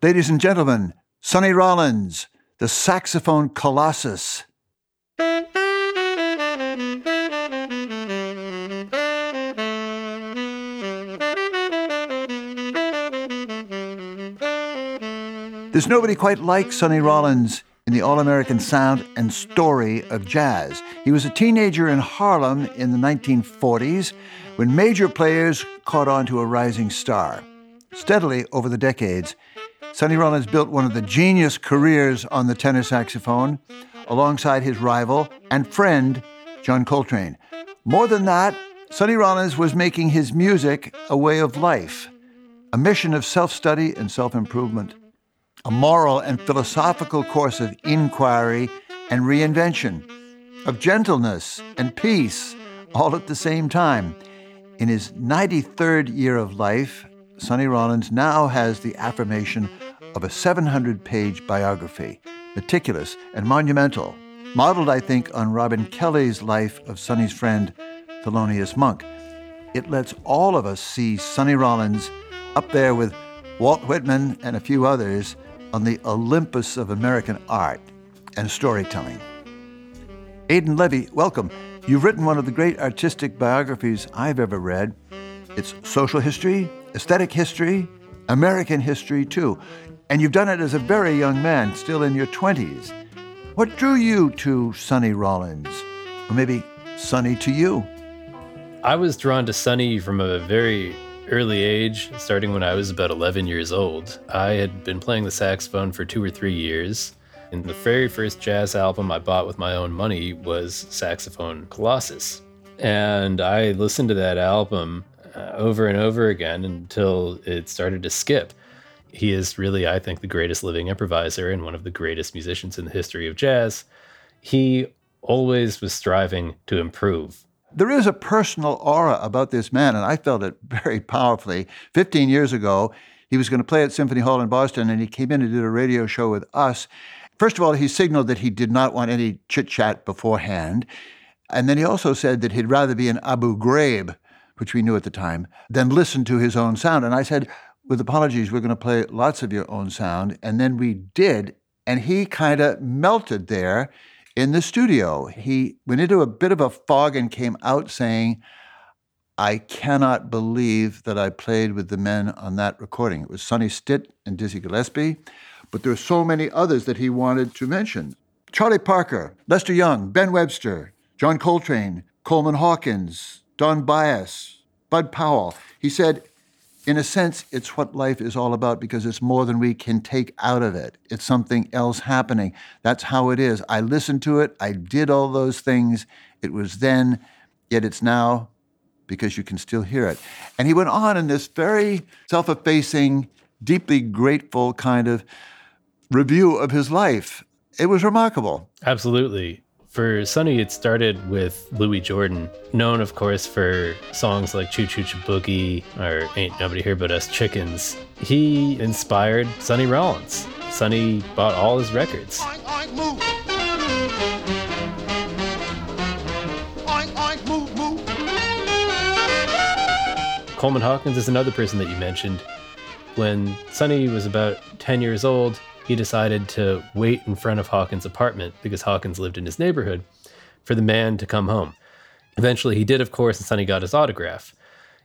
Ladies and gentlemen, Sonny Rollins, the saxophone colossus. There's nobody quite like Sonny Rollins in the all American sound and story of jazz. He was a teenager in Harlem in the 1940s when major players caught on to a rising star. Steadily over the decades, Sonny Rollins built one of the genius careers on the tenor saxophone alongside his rival and friend, John Coltrane. More than that, Sonny Rollins was making his music a way of life, a mission of self study and self improvement a moral and philosophical course of inquiry and reinvention, of gentleness and peace, all at the same time. In his 93rd year of life, Sonny Rollins now has the affirmation of a 700 page biography, meticulous and monumental, modeled, I think, on Robin Kelley's life of Sonny's friend, Thelonious Monk. It lets all of us see Sonny Rollins up there with Walt Whitman and a few others on the Olympus of American art and storytelling. Aidan Levy, welcome. You've written one of the great artistic biographies I've ever read. It's social history, aesthetic history, American history, too. And you've done it as a very young man, still in your 20s. What drew you to Sonny Rollins? Or maybe Sonny to you? I was drawn to Sonny from a very early age, starting when I was about 11 years old. I had been playing the saxophone for two or three years. And the very first jazz album I bought with my own money was Saxophone Colossus. And I listened to that album uh, over and over again until it started to skip. He is really, I think, the greatest living improviser and one of the greatest musicians in the history of jazz. He always was striving to improve there is a personal aura about this man, and I felt it very powerfully. 15 years ago, he was going to play at Symphony Hall in Boston, and he came in and did a radio show with us. First of all, he signaled that he did not want any chit chat beforehand. And then he also said that he'd rather be in Abu Ghraib, which we knew at the time, then listen to his own sound. And I said, with apologies, we're going to play lots of your own sound. And then we did. And he kind of melted there in the studio. He went into a bit of a fog and came out saying, I cannot believe that I played with the men on that recording. It was Sonny Stitt and Dizzy Gillespie, but there are so many others that he wanted to mention. Charlie Parker, Lester Young, Ben Webster, John Coltrane, Coleman Hawkins, Don Byas, Bud Powell. He said, in a sense, it's what life is all about because it's more than we can take out of it. It's something else happening. That's how it is. I listened to it. I did all those things. It was then, yet it's now because you can still hear it. And he went on in this very self effacing, deeply grateful kind of review of his life. It was remarkable. Absolutely. For Sonny, it started with Louis Jordan, known, of course, for songs like Choo Choo Choo Boogie or Ain't Nobody Here But Us Chickens. He inspired Sonny Rollins. Sonny bought all his records. Oink, oink, move. Oink, move, move. Coleman Hawkins is another person that you mentioned. When Sonny was about 10 years old, he decided to wait in front of Hawkins' apartment because Hawkins lived in his neighborhood for the man to come home. Eventually, he did, of course, and Sonny got his autograph.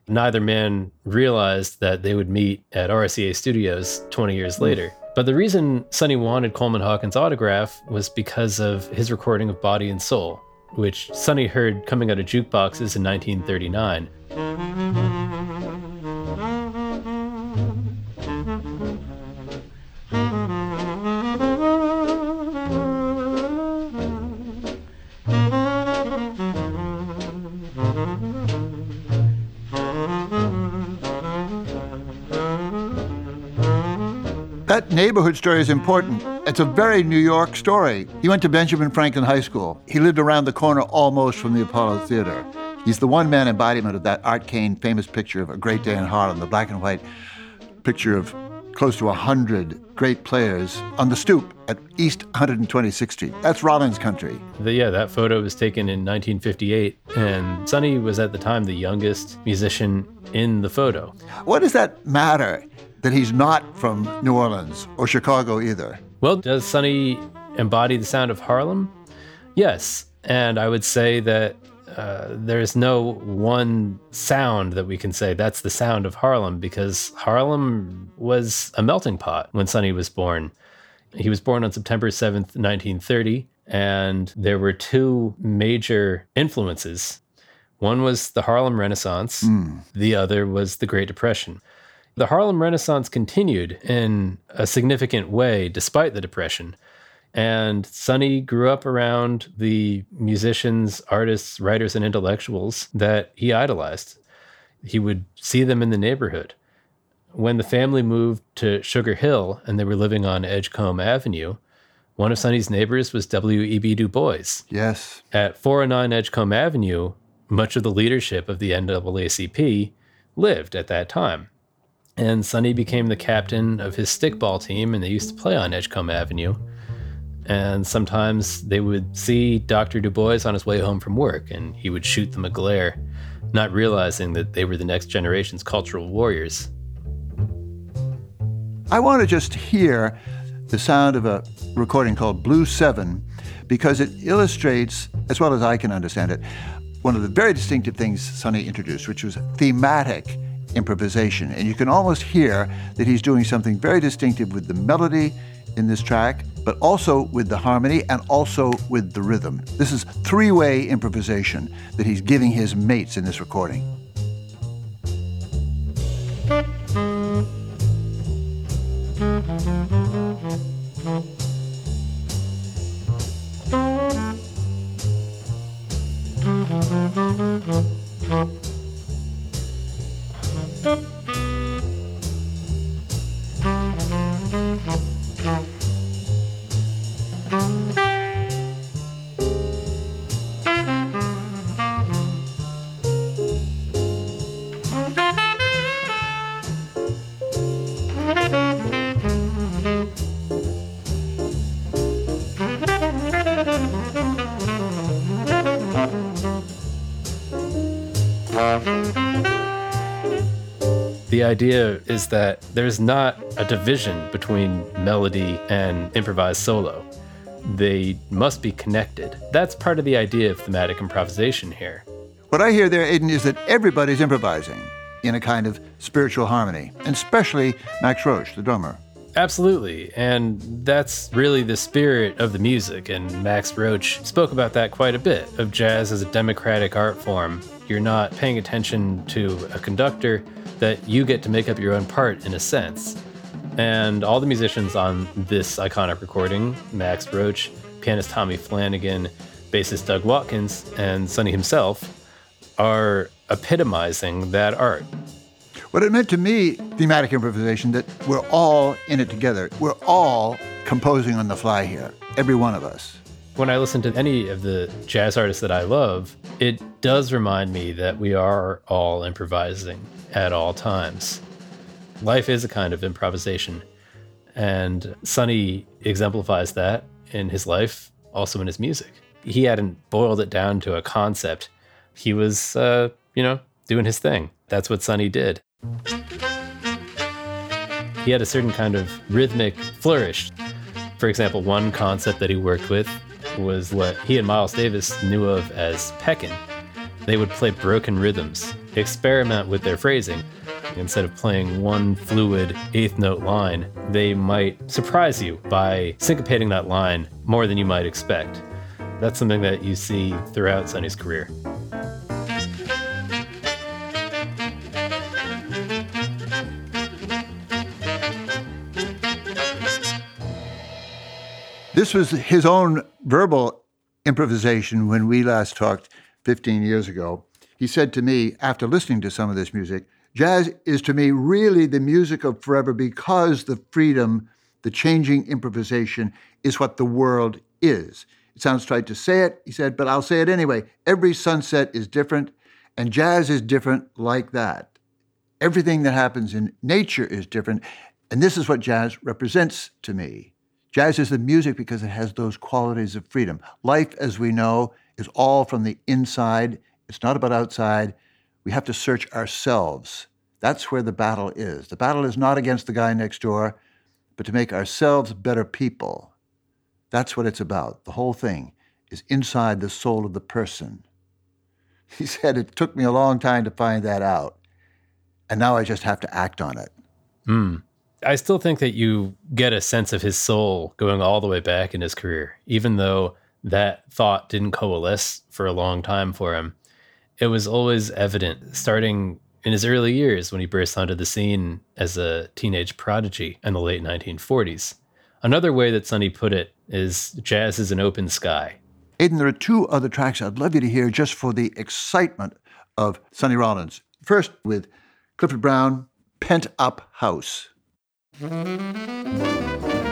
Neither man realized that they would meet at RCA Studios 20 years later. But the reason Sonny wanted Coleman Hawkins' autograph was because of his recording of Body and Soul, which Sonny heard coming out of jukeboxes in 1939. Neighborhood story is important. It's a very New York story. He went to Benjamin Franklin High School. He lived around the corner almost from the Apollo Theater. He's the one man embodiment of that Art Kane famous picture of A Great Day in Harlem, the black and white picture of close to 100 great players on the stoop at East 126th Street. That's Rollins country. The, yeah, that photo was taken in 1958, and Sonny was at the time the youngest musician in the photo. What does that matter that he's not from New Orleans or Chicago either? Well, does Sonny embody the sound of Harlem? Yes. And I would say that uh, there's no one sound that we can say that's the sound of Harlem because Harlem was a melting pot when Sonny was born. He was born on September 7th, 1930, and there were two major influences. One was the Harlem Renaissance, mm. the other was the Great Depression. The Harlem Renaissance continued in a significant way despite the Depression. And Sonny grew up around the musicians, artists, writers, and intellectuals that he idolized. He would see them in the neighborhood. When the family moved to Sugar Hill and they were living on Edgecombe Avenue, one of Sonny's neighbors was W.E.B. Du Bois. Yes. At 409 Edgecombe Avenue, much of the leadership of the NAACP lived at that time. And Sonny became the captain of his stickball team, and they used to play on Edgecombe Avenue. And sometimes they would see Dr. Du Bois on his way home from work, and he would shoot them a glare, not realizing that they were the next generation's cultural warriors. I want to just hear the sound of a recording called Blue Seven because it illustrates, as well as I can understand it, one of the very distinctive things Sonny introduced, which was thematic improvisation. And you can almost hear that he's doing something very distinctive with the melody in this track, but also with the harmony and also with the rhythm. This is three way improvisation that he's giving his mates in this recording. The idea is that there's not a division between melody and improvised solo. They must be connected. That's part of the idea of thematic improvisation here. What I hear there, Aidan, is that everybody's improvising in a kind of spiritual harmony, and especially Max Roach, the drummer. Absolutely. And that's really the spirit of the music. And Max Roach spoke about that quite a bit of jazz as a democratic art form. You're not paying attention to a conductor, that you get to make up your own part in a sense. And all the musicians on this iconic recording Max Roach, pianist Tommy Flanagan, bassist Doug Watkins, and Sonny himself are epitomizing that art. What it meant to me, thematic improvisation, that we're all in it together. We're all composing on the fly here, every one of us. When I listen to any of the jazz artists that I love, it does remind me that we are all improvising at all times. Life is a kind of improvisation. And Sonny exemplifies that in his life, also in his music. He hadn't boiled it down to a concept. He was, uh, you know, doing his thing. That's what Sonny did. He had a certain kind of rhythmic flourish. For example, one concept that he worked with was what he and Miles Davis knew of as peckin. They would play broken rhythms, experiment with their phrasing. Instead of playing one fluid eighth note line, they might surprise you by syncopating that line more than you might expect. That's something that you see throughout Sonny's career. This was his own verbal improvisation when we last talked 15 years ago. He said to me, after listening to some of this music, jazz is to me really the music of forever because the freedom, the changing improvisation is what the world is. It sounds trite to say it, he said, but I'll say it anyway. Every sunset is different, and jazz is different like that. Everything that happens in nature is different, And this is what jazz represents to me. Jazz is the music because it has those qualities of freedom. Life, as we know, is all from the inside, it's not about outside. We have to search ourselves. That's where the battle is. The battle is not against the guy next door, but to make ourselves better people. That's what it's about. The whole thing is inside the soul of the person. He said, It took me a long time to find that out. And now I just have to act on it. Mm. I still think that you get a sense of his soul going all the way back in his career, even though that thought didn't coalesce for a long time for him. It was always evident starting in his early years when he burst onto the scene as a teenage prodigy in the late 1940s. Another way that Sonny put it is jazz is an open sky. Aidan, there are two other tracks I'd love you to hear just for the excitement of Sonny Rollins. First, with Clifford Brown, Pent Up House. うん。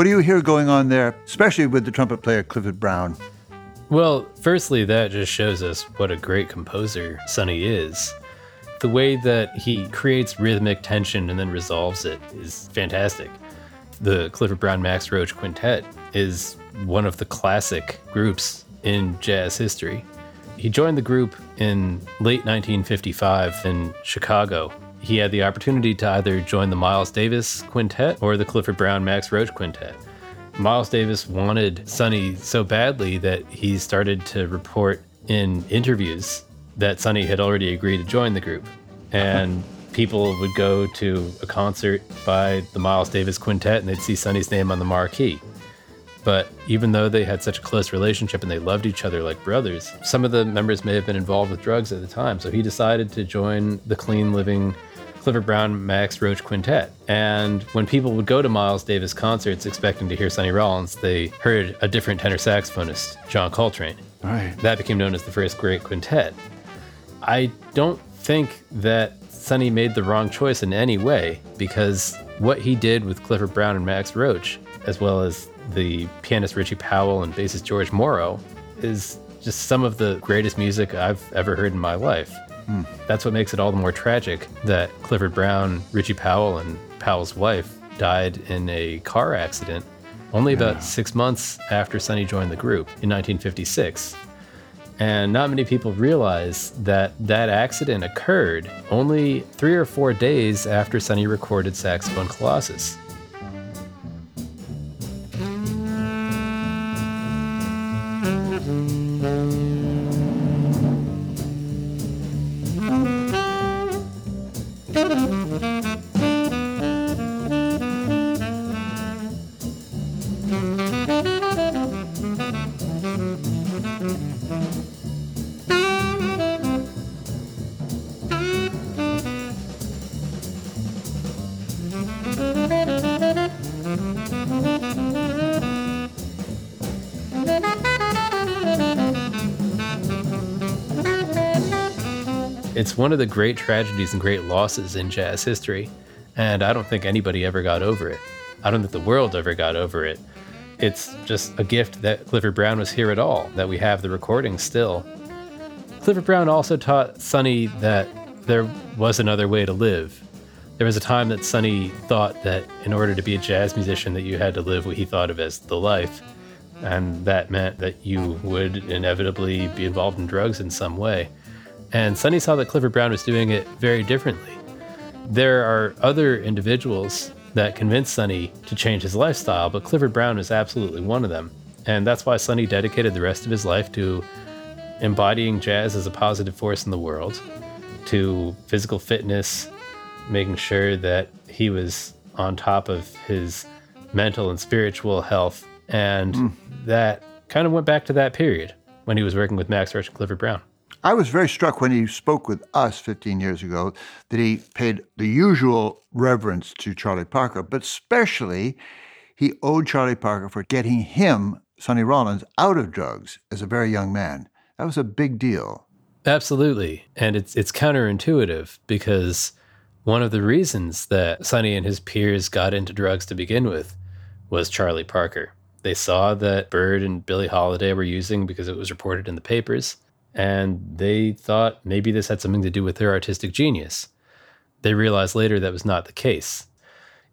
What do you hear going on there, especially with the trumpet player Clifford Brown? Well, firstly, that just shows us what a great composer Sonny is. The way that he creates rhythmic tension and then resolves it is fantastic. The Clifford Brown Max Roach Quintet is one of the classic groups in jazz history. He joined the group in late 1955 in Chicago he had the opportunity to either join the Miles Davis Quintet or the Clifford Brown Max Roach Quintet. Miles Davis wanted Sonny so badly that he started to report in interviews that Sonny had already agreed to join the group. And people would go to a concert by the Miles Davis Quintet and they'd see Sonny's name on the marquee. But even though they had such a close relationship and they loved each other like brothers, some of the members may have been involved with drugs at the time. So he decided to join the clean living Clifford Brown Max Roach Quintet. And when people would go to Miles Davis concerts expecting to hear Sonny Rollins, they heard a different tenor saxophonist, John Coltrane. Right. That became known as the first great quintet. I don't think that Sonny made the wrong choice in any way because what he did with Clifford Brown and Max Roach, as well as the pianist Richie Powell and bassist George Morrow, is just some of the greatest music I've ever heard in my life. Mm. That's what makes it all the more tragic that Clifford Brown, Richie Powell, and Powell's wife died in a car accident only about yeah. six months after Sonny joined the group in 1956. And not many people realize that that accident occurred only three or four days after Sonny recorded Saxophone Colossus. It's one of the great tragedies and great losses in jazz history, and I don't think anybody ever got over it. I don't think the world ever got over it. It's just a gift that Clifford Brown was here at all, that we have the recording still. Clifford Brown also taught Sonny that there was another way to live. There was a time that Sonny thought that in order to be a jazz musician that you had to live what he thought of as the life, and that meant that you would inevitably be involved in drugs in some way. And Sonny saw that Clifford Brown was doing it very differently. There are other individuals that convinced Sonny to change his lifestyle, but Clifford Brown is absolutely one of them. And that's why Sonny dedicated the rest of his life to embodying jazz as a positive force in the world, to physical fitness, making sure that he was on top of his mental and spiritual health. And mm. that kind of went back to that period when he was working with Max Roach and Clifford Brown. I was very struck when he spoke with us 15 years ago that he paid the usual reverence to Charlie Parker, but especially he owed Charlie Parker for getting him, Sonny Rollins, out of drugs as a very young man. That was a big deal. Absolutely. And it's it's counterintuitive because one of the reasons that Sonny and his peers got into drugs to begin with was Charlie Parker. They saw that Bird and Billie Holiday were using because it was reported in the papers and they thought maybe this had something to do with their artistic genius. They realized later that was not the case.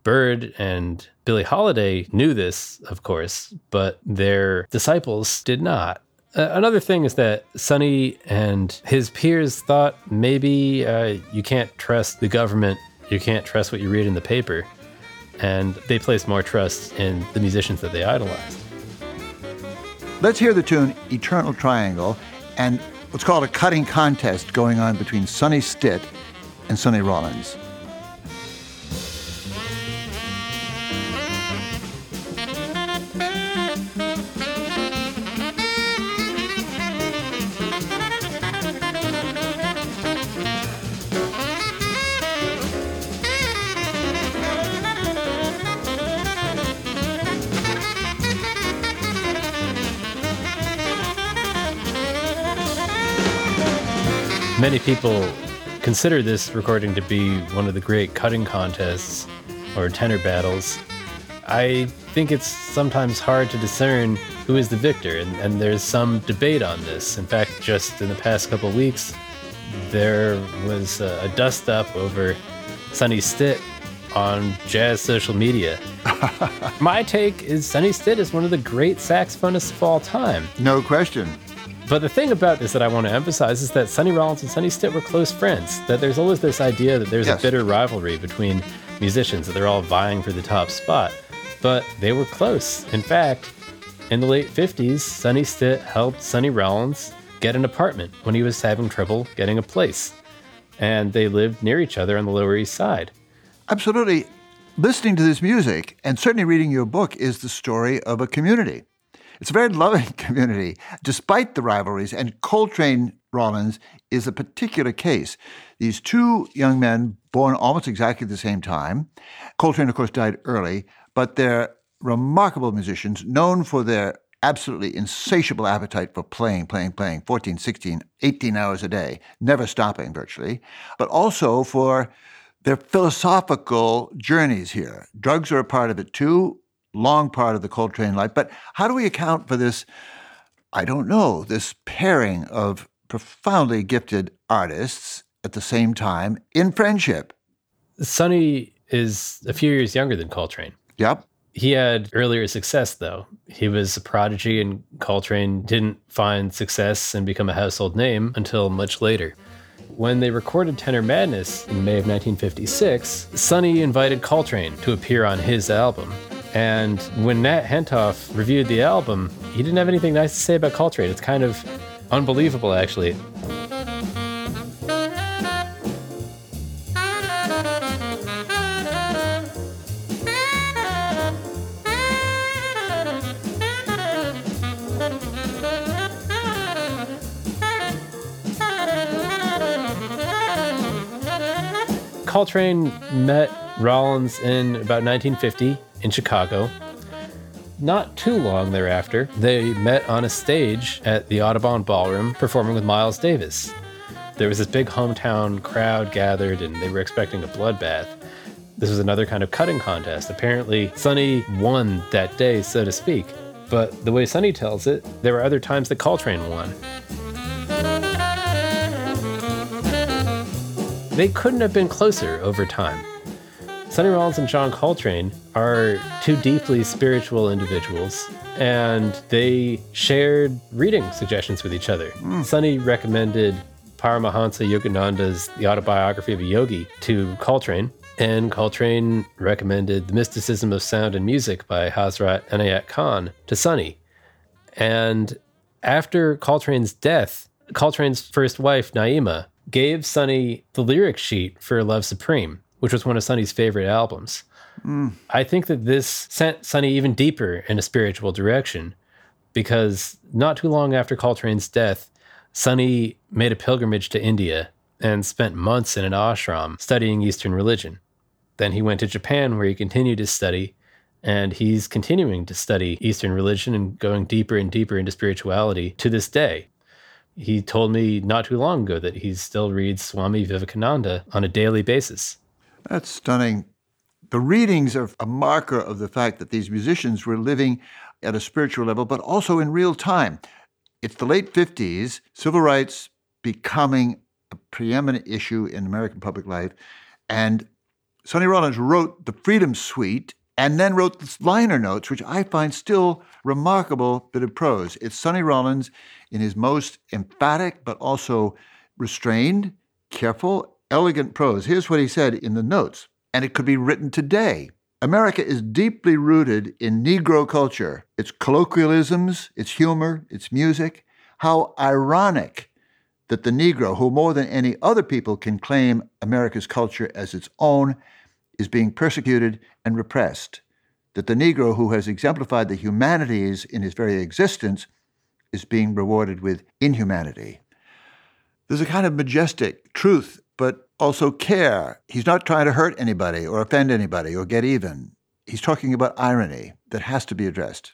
Bird and Billie Holiday knew this, of course, but their disciples did not. Another thing is that Sonny and his peers thought maybe uh, you can't trust the government, you can't trust what you read in the paper, and they placed more trust in the musicians that they idolized. Let's hear the tune Eternal Triangle and what's called a cutting contest going on between Sonny Stitt and Sonny Rollins. Many people consider this recording to be one of the great cutting contests or tenor battles. I think it's sometimes hard to discern who is the victor, and, and there's some debate on this. In fact, just in the past couple weeks, there was a, a dust up over Sonny Stitt on jazz social media. My take is Sonny Stitt is one of the great saxophonists of all time. No question. But the thing about this that I want to emphasize is that Sonny Rollins and Sonny Stitt were close friends. That there's always this idea that there's yes. a bitter rivalry between musicians, that they're all vying for the top spot. But they were close. In fact, in the late 50s, Sonny Stitt helped Sonny Rollins get an apartment when he was having trouble getting a place. And they lived near each other on the Lower East Side. Absolutely. Listening to this music and certainly reading your book is the story of a community. It's a very loving community, despite the rivalries, and Coltrane Rollins is a particular case. These two young men, born almost exactly at the same time. Coltrane, of course, died early, but they're remarkable musicians, known for their absolutely insatiable appetite for playing, playing, playing 14, 16, 18 hours a day, never stopping virtually, but also for their philosophical journeys here. Drugs are a part of it too long part of the Coltrane life. But how do we account for this? I don't know, this pairing of profoundly gifted artists at the same time in friendship. Sonny is a few years younger than Coltrane. Yep. He had earlier success, though. He was a prodigy, and Coltrane didn't find success and become a household name until much later. When they recorded Tenor Madness in May of 1956, Sonny invited Coltrane to appear on his album. And when Nat Hentoff reviewed the album, he didn't have anything nice to say about Coltrane. It's kind of unbelievable, actually. Coltrane met Rollins in about 1950 in Chicago. Not too long thereafter, they met on a stage at the Audubon Ballroom performing with Miles Davis. There was this big hometown crowd gathered and they were expecting a bloodbath. This was another kind of cutting contest. Apparently, Sonny won that day, so to speak. But the way Sonny tells it, there were other times that Coltrane won. They couldn't have been closer over time. Sonny Rollins and John Coltrane are two deeply spiritual individuals, and they shared reading suggestions with each other. Mm. Sonny recommended Paramahansa Yogananda's The Autobiography of a Yogi to Coltrane, and Coltrane recommended The Mysticism of Sound and Music by Hazrat Inayat Khan to Sonny. And after Coltrane's death, Coltrane's first wife, Naima, gave Sonny the lyric sheet for Love Supreme which was one of Sonny's favorite albums. Mm. I think that this sent Sonny even deeper in a spiritual direction because not too long after Coltrane's death, Sonny made a pilgrimage to India and spent months in an ashram studying Eastern religion. Then he went to Japan where he continued his study, and he's continuing to study Eastern religion and going deeper and deeper into spirituality to this day. He told me not too long ago that he still reads Swami Vivekananda on a daily basis. That's stunning. The readings are a marker of the fact that these musicians were living at a spiritual level, but also in real time. It's the late 50s, civil rights becoming a preeminent issue in American public life. And Sonny Rollins wrote the Freedom Suite and then wrote the liner notes, which I find still remarkable bit of prose. It's Sonny Rollins in his most emphatic but also restrained, careful, elegant prose. Here's what he said in the notes, and it could be written today. America is deeply rooted in Negro culture, its colloquialisms, its humor, its music. How ironic that the Negro, who more than any other people can claim America's culture as its own, is being persecuted and repressed. That the Negro, who has exemplified the humanities in his very existence, is being rewarded with inhumanity. There's a kind of majestic truth, but also care. He's not trying to hurt anybody or offend anybody or get even. He's talking about irony that has to be addressed.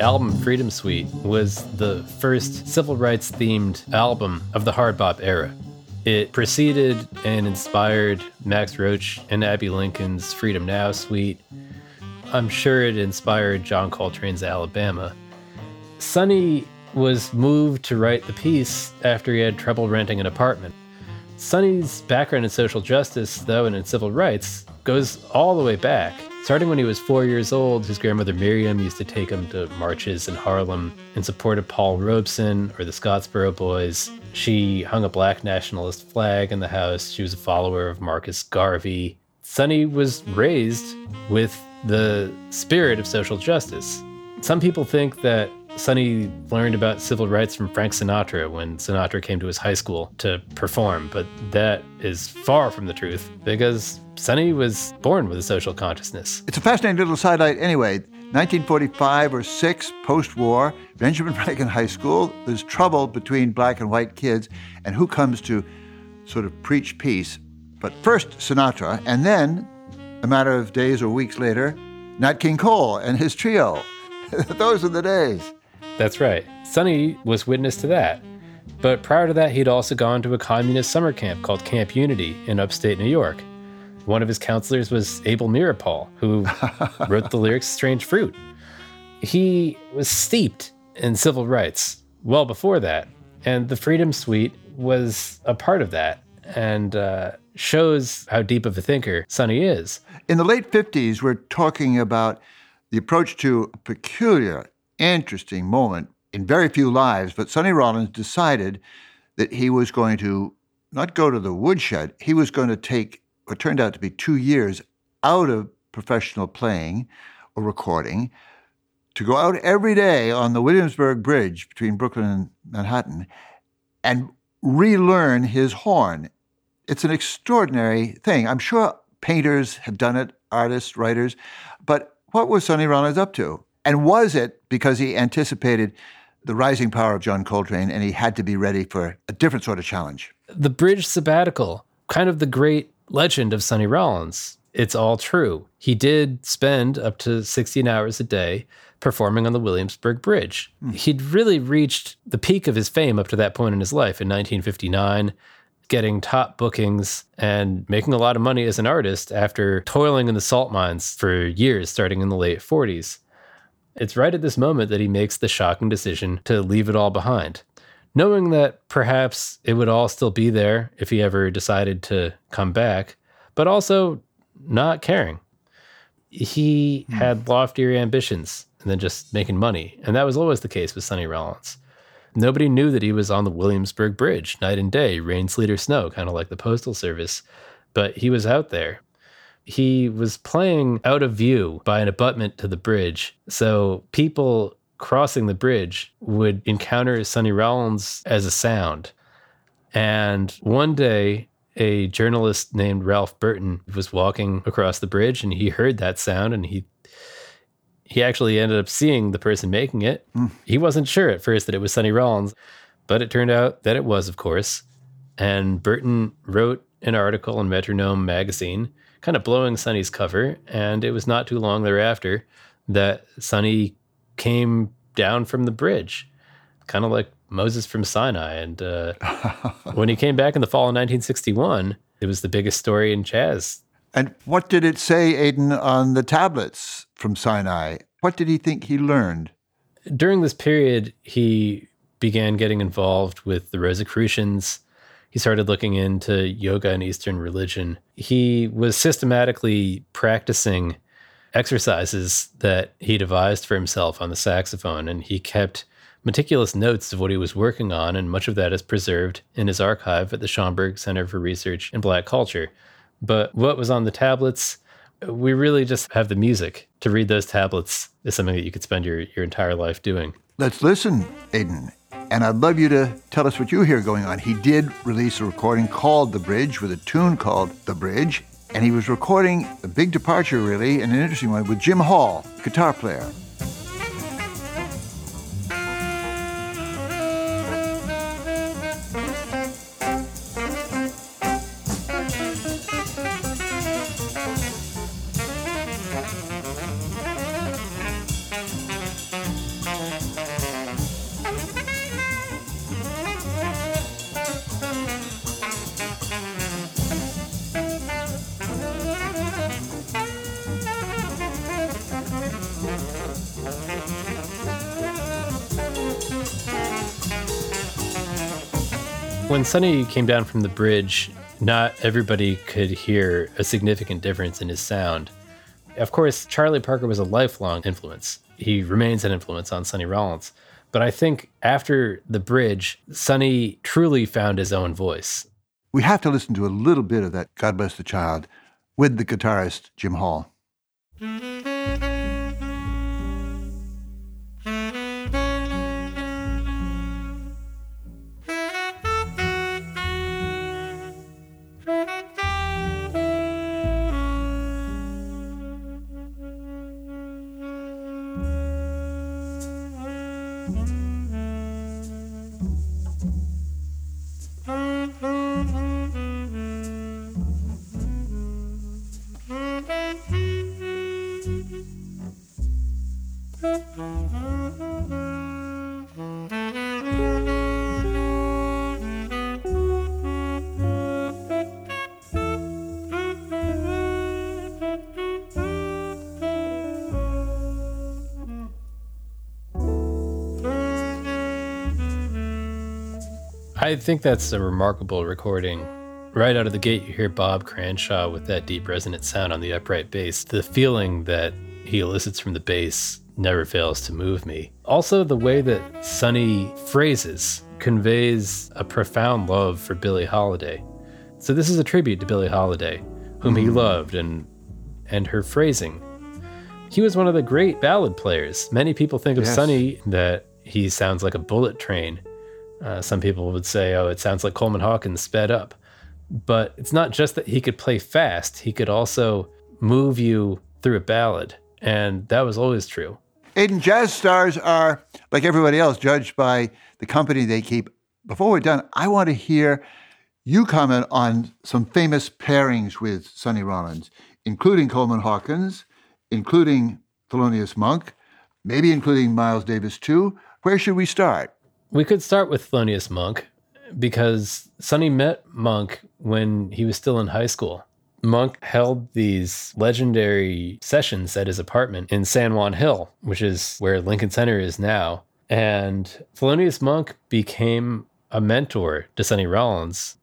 Album Freedom Suite was the first civil rights themed album of the hard bop era. It preceded and inspired Max Roach and Abbey Lincoln's Freedom Now suite. I'm sure it inspired John Coltrane's Alabama. Sonny was moved to write the piece after he had trouble renting an apartment. Sonny's background in social justice, though, and in civil rights goes all the way back. Starting when he was four years old, his grandmother Miriam used to take him to marches in Harlem in support of Paul Robeson or the Scottsboro Boys. She hung a black nationalist flag in the house. She was a follower of Marcus Garvey. Sonny was raised with the spirit of social justice. Some people think that Sonny learned about civil rights from Frank Sinatra when Sinatra came to his high school to perform, but that is far from the truth because Sonny was born with a social consciousness. It's a fascinating little sidelight anyway. 1945 or 6, post war, Benjamin Franklin High School, there's trouble between black and white kids, and who comes to sort of preach peace? But first Sinatra, and then, a matter of days or weeks later, Nat King Cole and his trio. Those are the days. That's right. Sonny was witness to that. But prior to that, he'd also gone to a communist summer camp called Camp Unity in upstate New York. One of his counselors was Abel Meeropol, who wrote the lyrics Strange Fruit. He was steeped in civil rights well before that, and the Freedom Suite was a part of that and uh, shows how deep of a thinker Sonny is. In the late 50s, we're talking about the approach to a peculiar interesting moment in very few lives, but Sonny Rollins decided that he was going to not go to the woodshed, he was going to take what turned out to be two years out of professional playing or recording to go out every day on the Williamsburg Bridge between Brooklyn and Manhattan and relearn his horn. It's an extraordinary thing. I'm sure painters have done it, artists, writers, but what was Sonny Rollins up to? And was it because he anticipated the rising power of John Coltrane and he had to be ready for a different sort of challenge? The Bridge Sabbatical, kind of the great legend of Sonny Rollins. It's all true. He did spend up to 16 hours a day performing on the Williamsburg Bridge. Mm. He'd really reached the peak of his fame up to that point in his life in 1959 getting top bookings and making a lot of money as an artist after toiling in the salt mines for years, starting in the late 40s. It's right at this moment that he makes the shocking decision to leave it all behind, knowing that perhaps it would all still be there if he ever decided to come back, but also not caring. He mm. had loftier ambitions than just making money, and that was always the case with Sonny Rollins. Nobody knew that he was on the Williamsburg Bridge night and day, rain, sleet, or snow, kind of like the Postal Service, but he was out there. He was playing out of view by an abutment to the bridge. So people crossing the bridge would encounter Sonny Rollins as a sound. And one day, a journalist named Ralph Berton was walking across the bridge and he heard that sound and he he actually ended up seeing the person making it. Mm. He wasn't sure at first that it was Sonny Rollins, but it turned out that it was, of course. And Berton wrote an article in Metronome magazine, kind of blowing Sonny's cover. And it was not too long thereafter that Sonny came down from the bridge, kind of like Moses from Sinai. And uh, when he came back in the fall of 1961, it was the biggest story in jazz. And what did it say, Aidan, on the tablets from Sinai? What did he think he learned? During this period, he began getting involved with the Rosicrucians. He started looking into yoga and Eastern religion. He was systematically practicing exercises that he devised for himself on the saxophone, and he kept meticulous notes of what he was working on, and much of that is preserved in his archive at the Schomburg Center for Research in Black Culture. But what was on the tablets, we really just have the music. To read those tablets is something that you could spend your, your entire life doing. Let's listen, Aidan. And I'd love you to tell us what you hear going on. He did release a recording called The Bridge with a tune called The Bridge. And he was recording a big departure, really, and an interesting one with Jim Hall, guitar player. Sonny came down from the bridge, not everybody could hear a significant difference in his sound. Of course, Charlie Parker was a lifelong influence. He remains an influence on Sonny Rollins. But I think after the bridge, Sonny truly found his own voice. We have to listen to a little bit of that God Bless the Child with the guitarist Jim Hall. I think that's a remarkable recording. Right out of the gate, you hear Bob Cranshaw with that deep resonant sound on the upright bass. The feeling that he elicits from the bass never fails to move me. Also, the way that Sonny phrases conveys a profound love for Billie Holiday. So this is a tribute to Billie Holiday, whom he mm-hmm. loved and and her phrasing. He was one of the great ballad players. Many people think of yes. Sonny that he sounds like a bullet train. Uh, some people would say, oh, it sounds like Coleman Hawkins sped up. But it's not just that he could play fast, he could also move you through a ballad. And that was always true. Aidan, jazz stars are, like everybody else, judged by the company they keep. Before we're done, I want to hear you comment on some famous pairings with Sonny Rollins, including Coleman Hawkins, including Thelonious Monk, maybe including Miles Davis too. Where should we start? We could start with Thelonious Monk because Sonny met Monk when he was still in high school. Monk held these legendary sessions at his apartment in San Juan Hill, which is where Lincoln Center is now. And Thelonious Monk became a mentor to Sonny Rollins.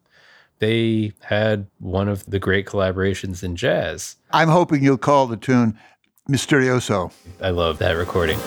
They had one of the great collaborations in jazz. I'm hoping you'll call the tune Misterioso. I love that recording.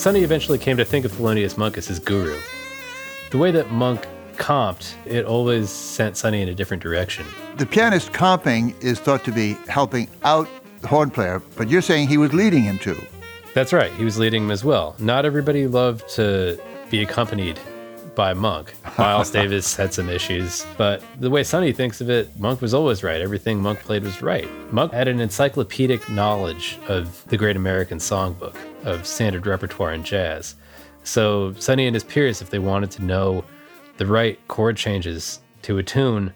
Sonny eventually came to think of Thelonious Monk as his guru. The way that Monk comped, it always sent Sonny in a different direction. The pianist comping is thought to be helping out the horn player, but you're saying he was leading him to. That's right, he was leading him as well. Not everybody loved to be accompanied by Monk. Miles Davis had some issues, but the way Sonny thinks of it, Monk was always right. Everything Monk played was right. Monk had an encyclopedic knowledge of the Great American Songbook, of standard repertoire and jazz. So Sonny and his peers, if they wanted to know the right chord changes to a tune,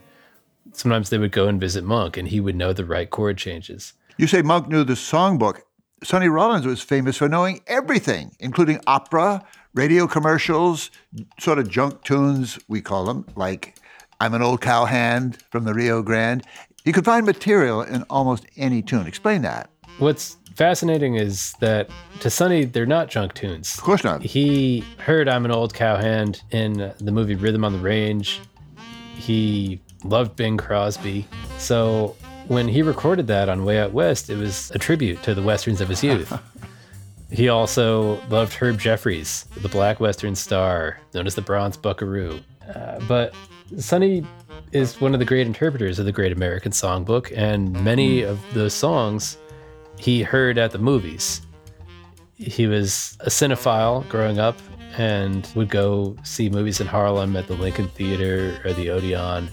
sometimes they would go and visit Monk and he would know the right chord changes. You say Monk knew the songbook. Sonny Rollins was famous for knowing everything, including opera, radio commercials, sort of junk tunes, we call them, like I'm an Old Cowhand from the Rio Grande. You could find material in almost any tune. Explain that. What's fascinating is that to Sonny, they're not junk tunes. Of course not. He heard I'm an Old Cowhand in the movie Rhythm on the Range. He loved Bing Crosby. So when he recorded that on Way Out West, it was a tribute to the westerns of his youth. he also loved Herb Jeffries, the black western star, known as the Bronze Buckaroo. Uh, but Sonny is one of the great interpreters of the Great American Songbook, and many of those songs he heard at the movies. He was a cinephile growing up and would go see movies in Harlem at the Lincoln Theater or the Odeon.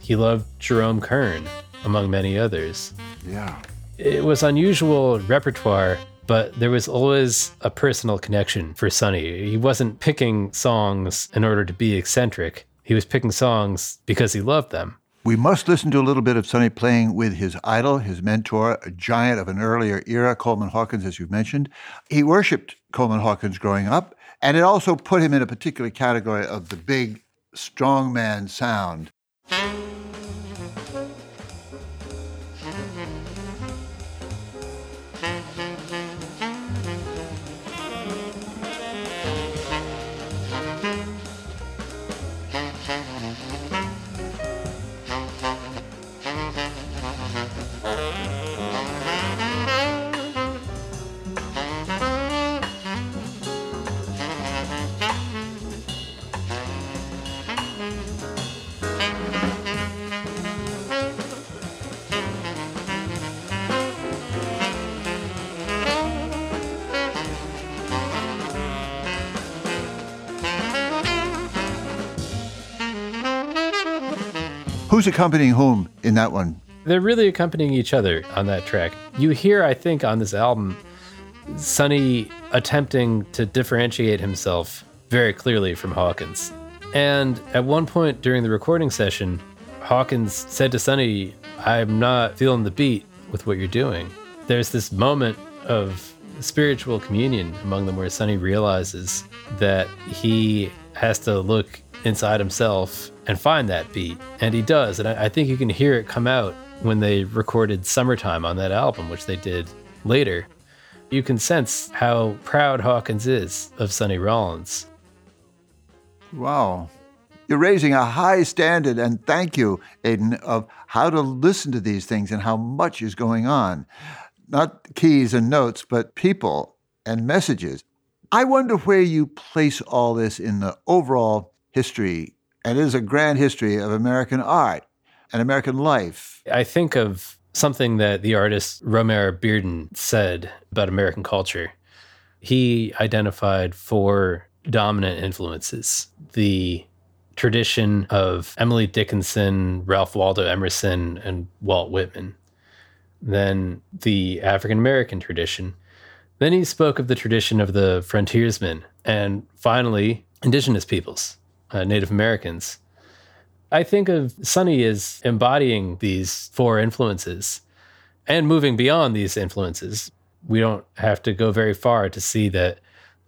He loved Jerome Kern, among many others. Yeah. It was unusual repertoire, but there was always a personal connection for Sonny. He wasn't picking songs in order to be eccentric. He was picking songs because he loved them. We must listen to a little bit of Sonny playing with his idol, his mentor, a giant of an earlier era, Coleman Hawkins, as you've mentioned. He worshipped Coleman Hawkins growing up, and it also put him in a particular category of the big strongman sound. Accompanying whom in that one? They're really accompanying each other on that track. You hear, I think, on this album, Sonny attempting to differentiate himself very clearly from Hawkins. And at one point during the recording session, Hawkins said to Sonny, I'm not feeling the beat with what you're doing. There's this moment of spiritual communion among them where Sonny realizes that he has to look inside himself and find that beat. And he does. And I, I, think you can hear it come out when they recorded Summertime on that album, which they did later. You can sense how proud Hawkins is of Sonny Rollins. Wow. You're raising a high standard, and thank you, Aidan, of how to listen to these things and how much is going on. Not keys and notes, but people and messages. I wonder where you place all this in the overall history, and it is a grand history of American art and American life. I think of something that the artist Romare Bearden said about American culture. He identified four dominant influences the tradition of Emily Dickinson, Ralph Waldo Emerson, and Walt Whitman. Then the African American tradition. Then he spoke of the tradition of the frontiersmen. And finally, indigenous peoples uh, Native Americans. I think of Sonny as embodying these four influences and moving beyond these influences. We don't have to go very far to see that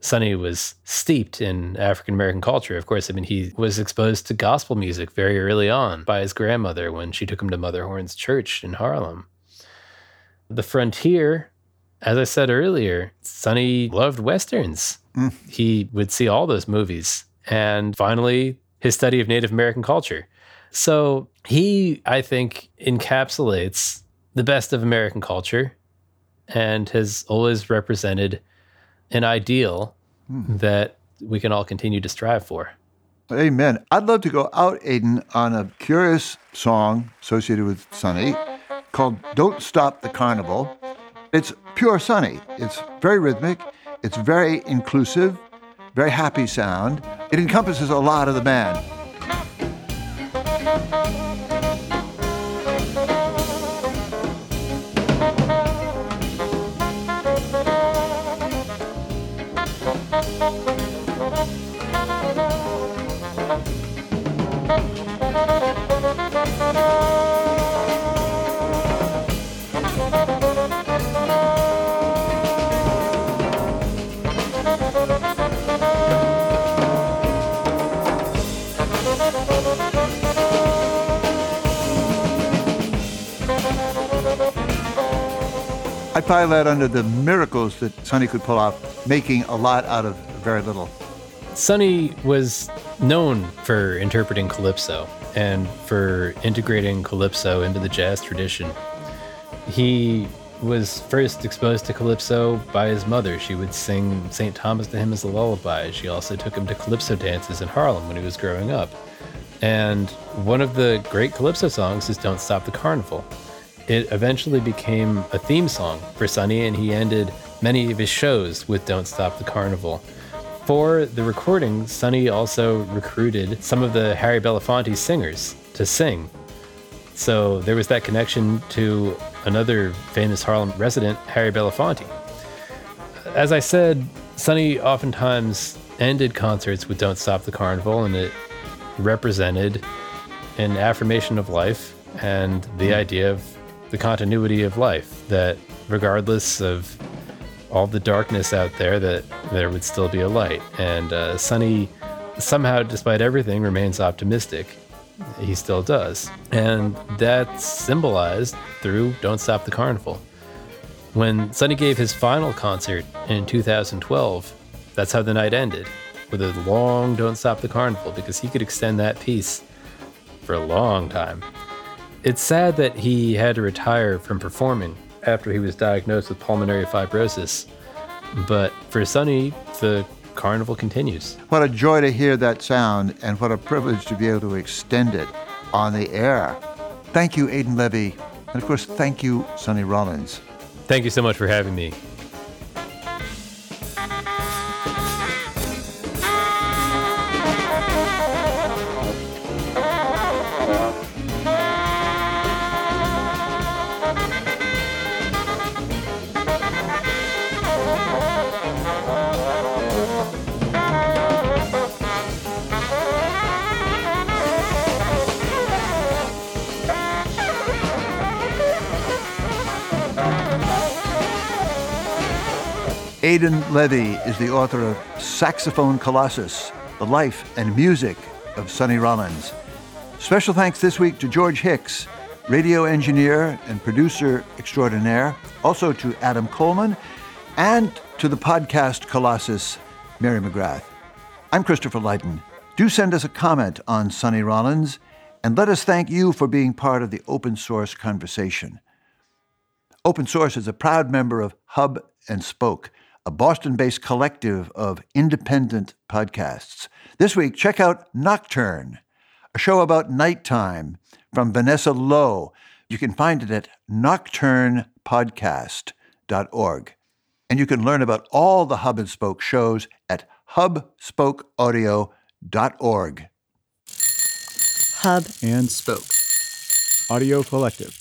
Sonny was steeped in African American culture. Of course, I mean, he was exposed to gospel music very early on by his grandmother when she took him to Mother Horn's church in Harlem. The frontier, as I said earlier, Sonny loved Westerns. Mm. He would see all those movies and finally, his study of Native American culture. So he, I think, encapsulates the best of American culture and has always represented an ideal hmm. that we can all continue to strive for. Amen. I'd love to go out, Aidan, on a curious song associated with Sonny called Don't Stop the Carnival. It's pure Sonny. It's very rhythmic, it's very inclusive, very happy sound. It encompasses a lot of the band. That under the miracles that Sonny could pull off, making a lot out of very little. Sonny was known for interpreting calypso and for integrating calypso into the jazz tradition. He was first exposed to calypso by his mother. She would sing St. Thomas to him as a lullaby. She also took him to calypso dances in Harlem when he was growing up. And one of the great calypso songs is Don't Stop the Carnival. It eventually became a theme song for Sonny, and he ended many of his shows with Don't Stop the Carnival. For the recording, Sonny also recruited some of the Harry Belafonte singers to sing. So there was that connection to another famous Harlem resident, Harry Belafonte. As I said, Sonny oftentimes ended concerts with Don't Stop the Carnival, and it represented an affirmation of life and the idea of the continuity of life, that regardless of all the darkness out there, that there would still be a light. And uh, Sonny, somehow, despite everything, remains optimistic. He still does. And that's symbolized through Don't Stop the Carnival. When Sonny gave his final concert in 2012, that's how the night ended, with a long Don't Stop the Carnival, because he could extend that piece for a long time. It's sad that he had to retire from performing after he was diagnosed with pulmonary fibrosis. But for Sonny, the carnival continues. What a joy to hear that sound, and what a privilege to be able to extend it on the air. Thank you, Aidan Levy. And of course, thank you, Sonny Rollins. Thank you so much for having me. Aidan Levy is the author of Saxophone Colossus The Life and Music of Sonny Rollins. Special thanks this week to George Hicks, radio engineer and producer extraordinaire, also to Adam Coleman, and to the podcast Colossus, Mary McGrath. I'm Christopher Lydon. Do send us a comment on Sonny Rollins, and let us thank you for being part of the open source conversation. Open Source is a proud member of Hub and Spoke a Boston based collective of independent podcasts. This week, check out Nocturne, a show about nighttime from Vanessa Lowe. You can find it at nocturnepodcast.org. And you can learn about all the Hub and Spoke shows at hubspokeaudio.org. Hub and Spoke Audio Collective.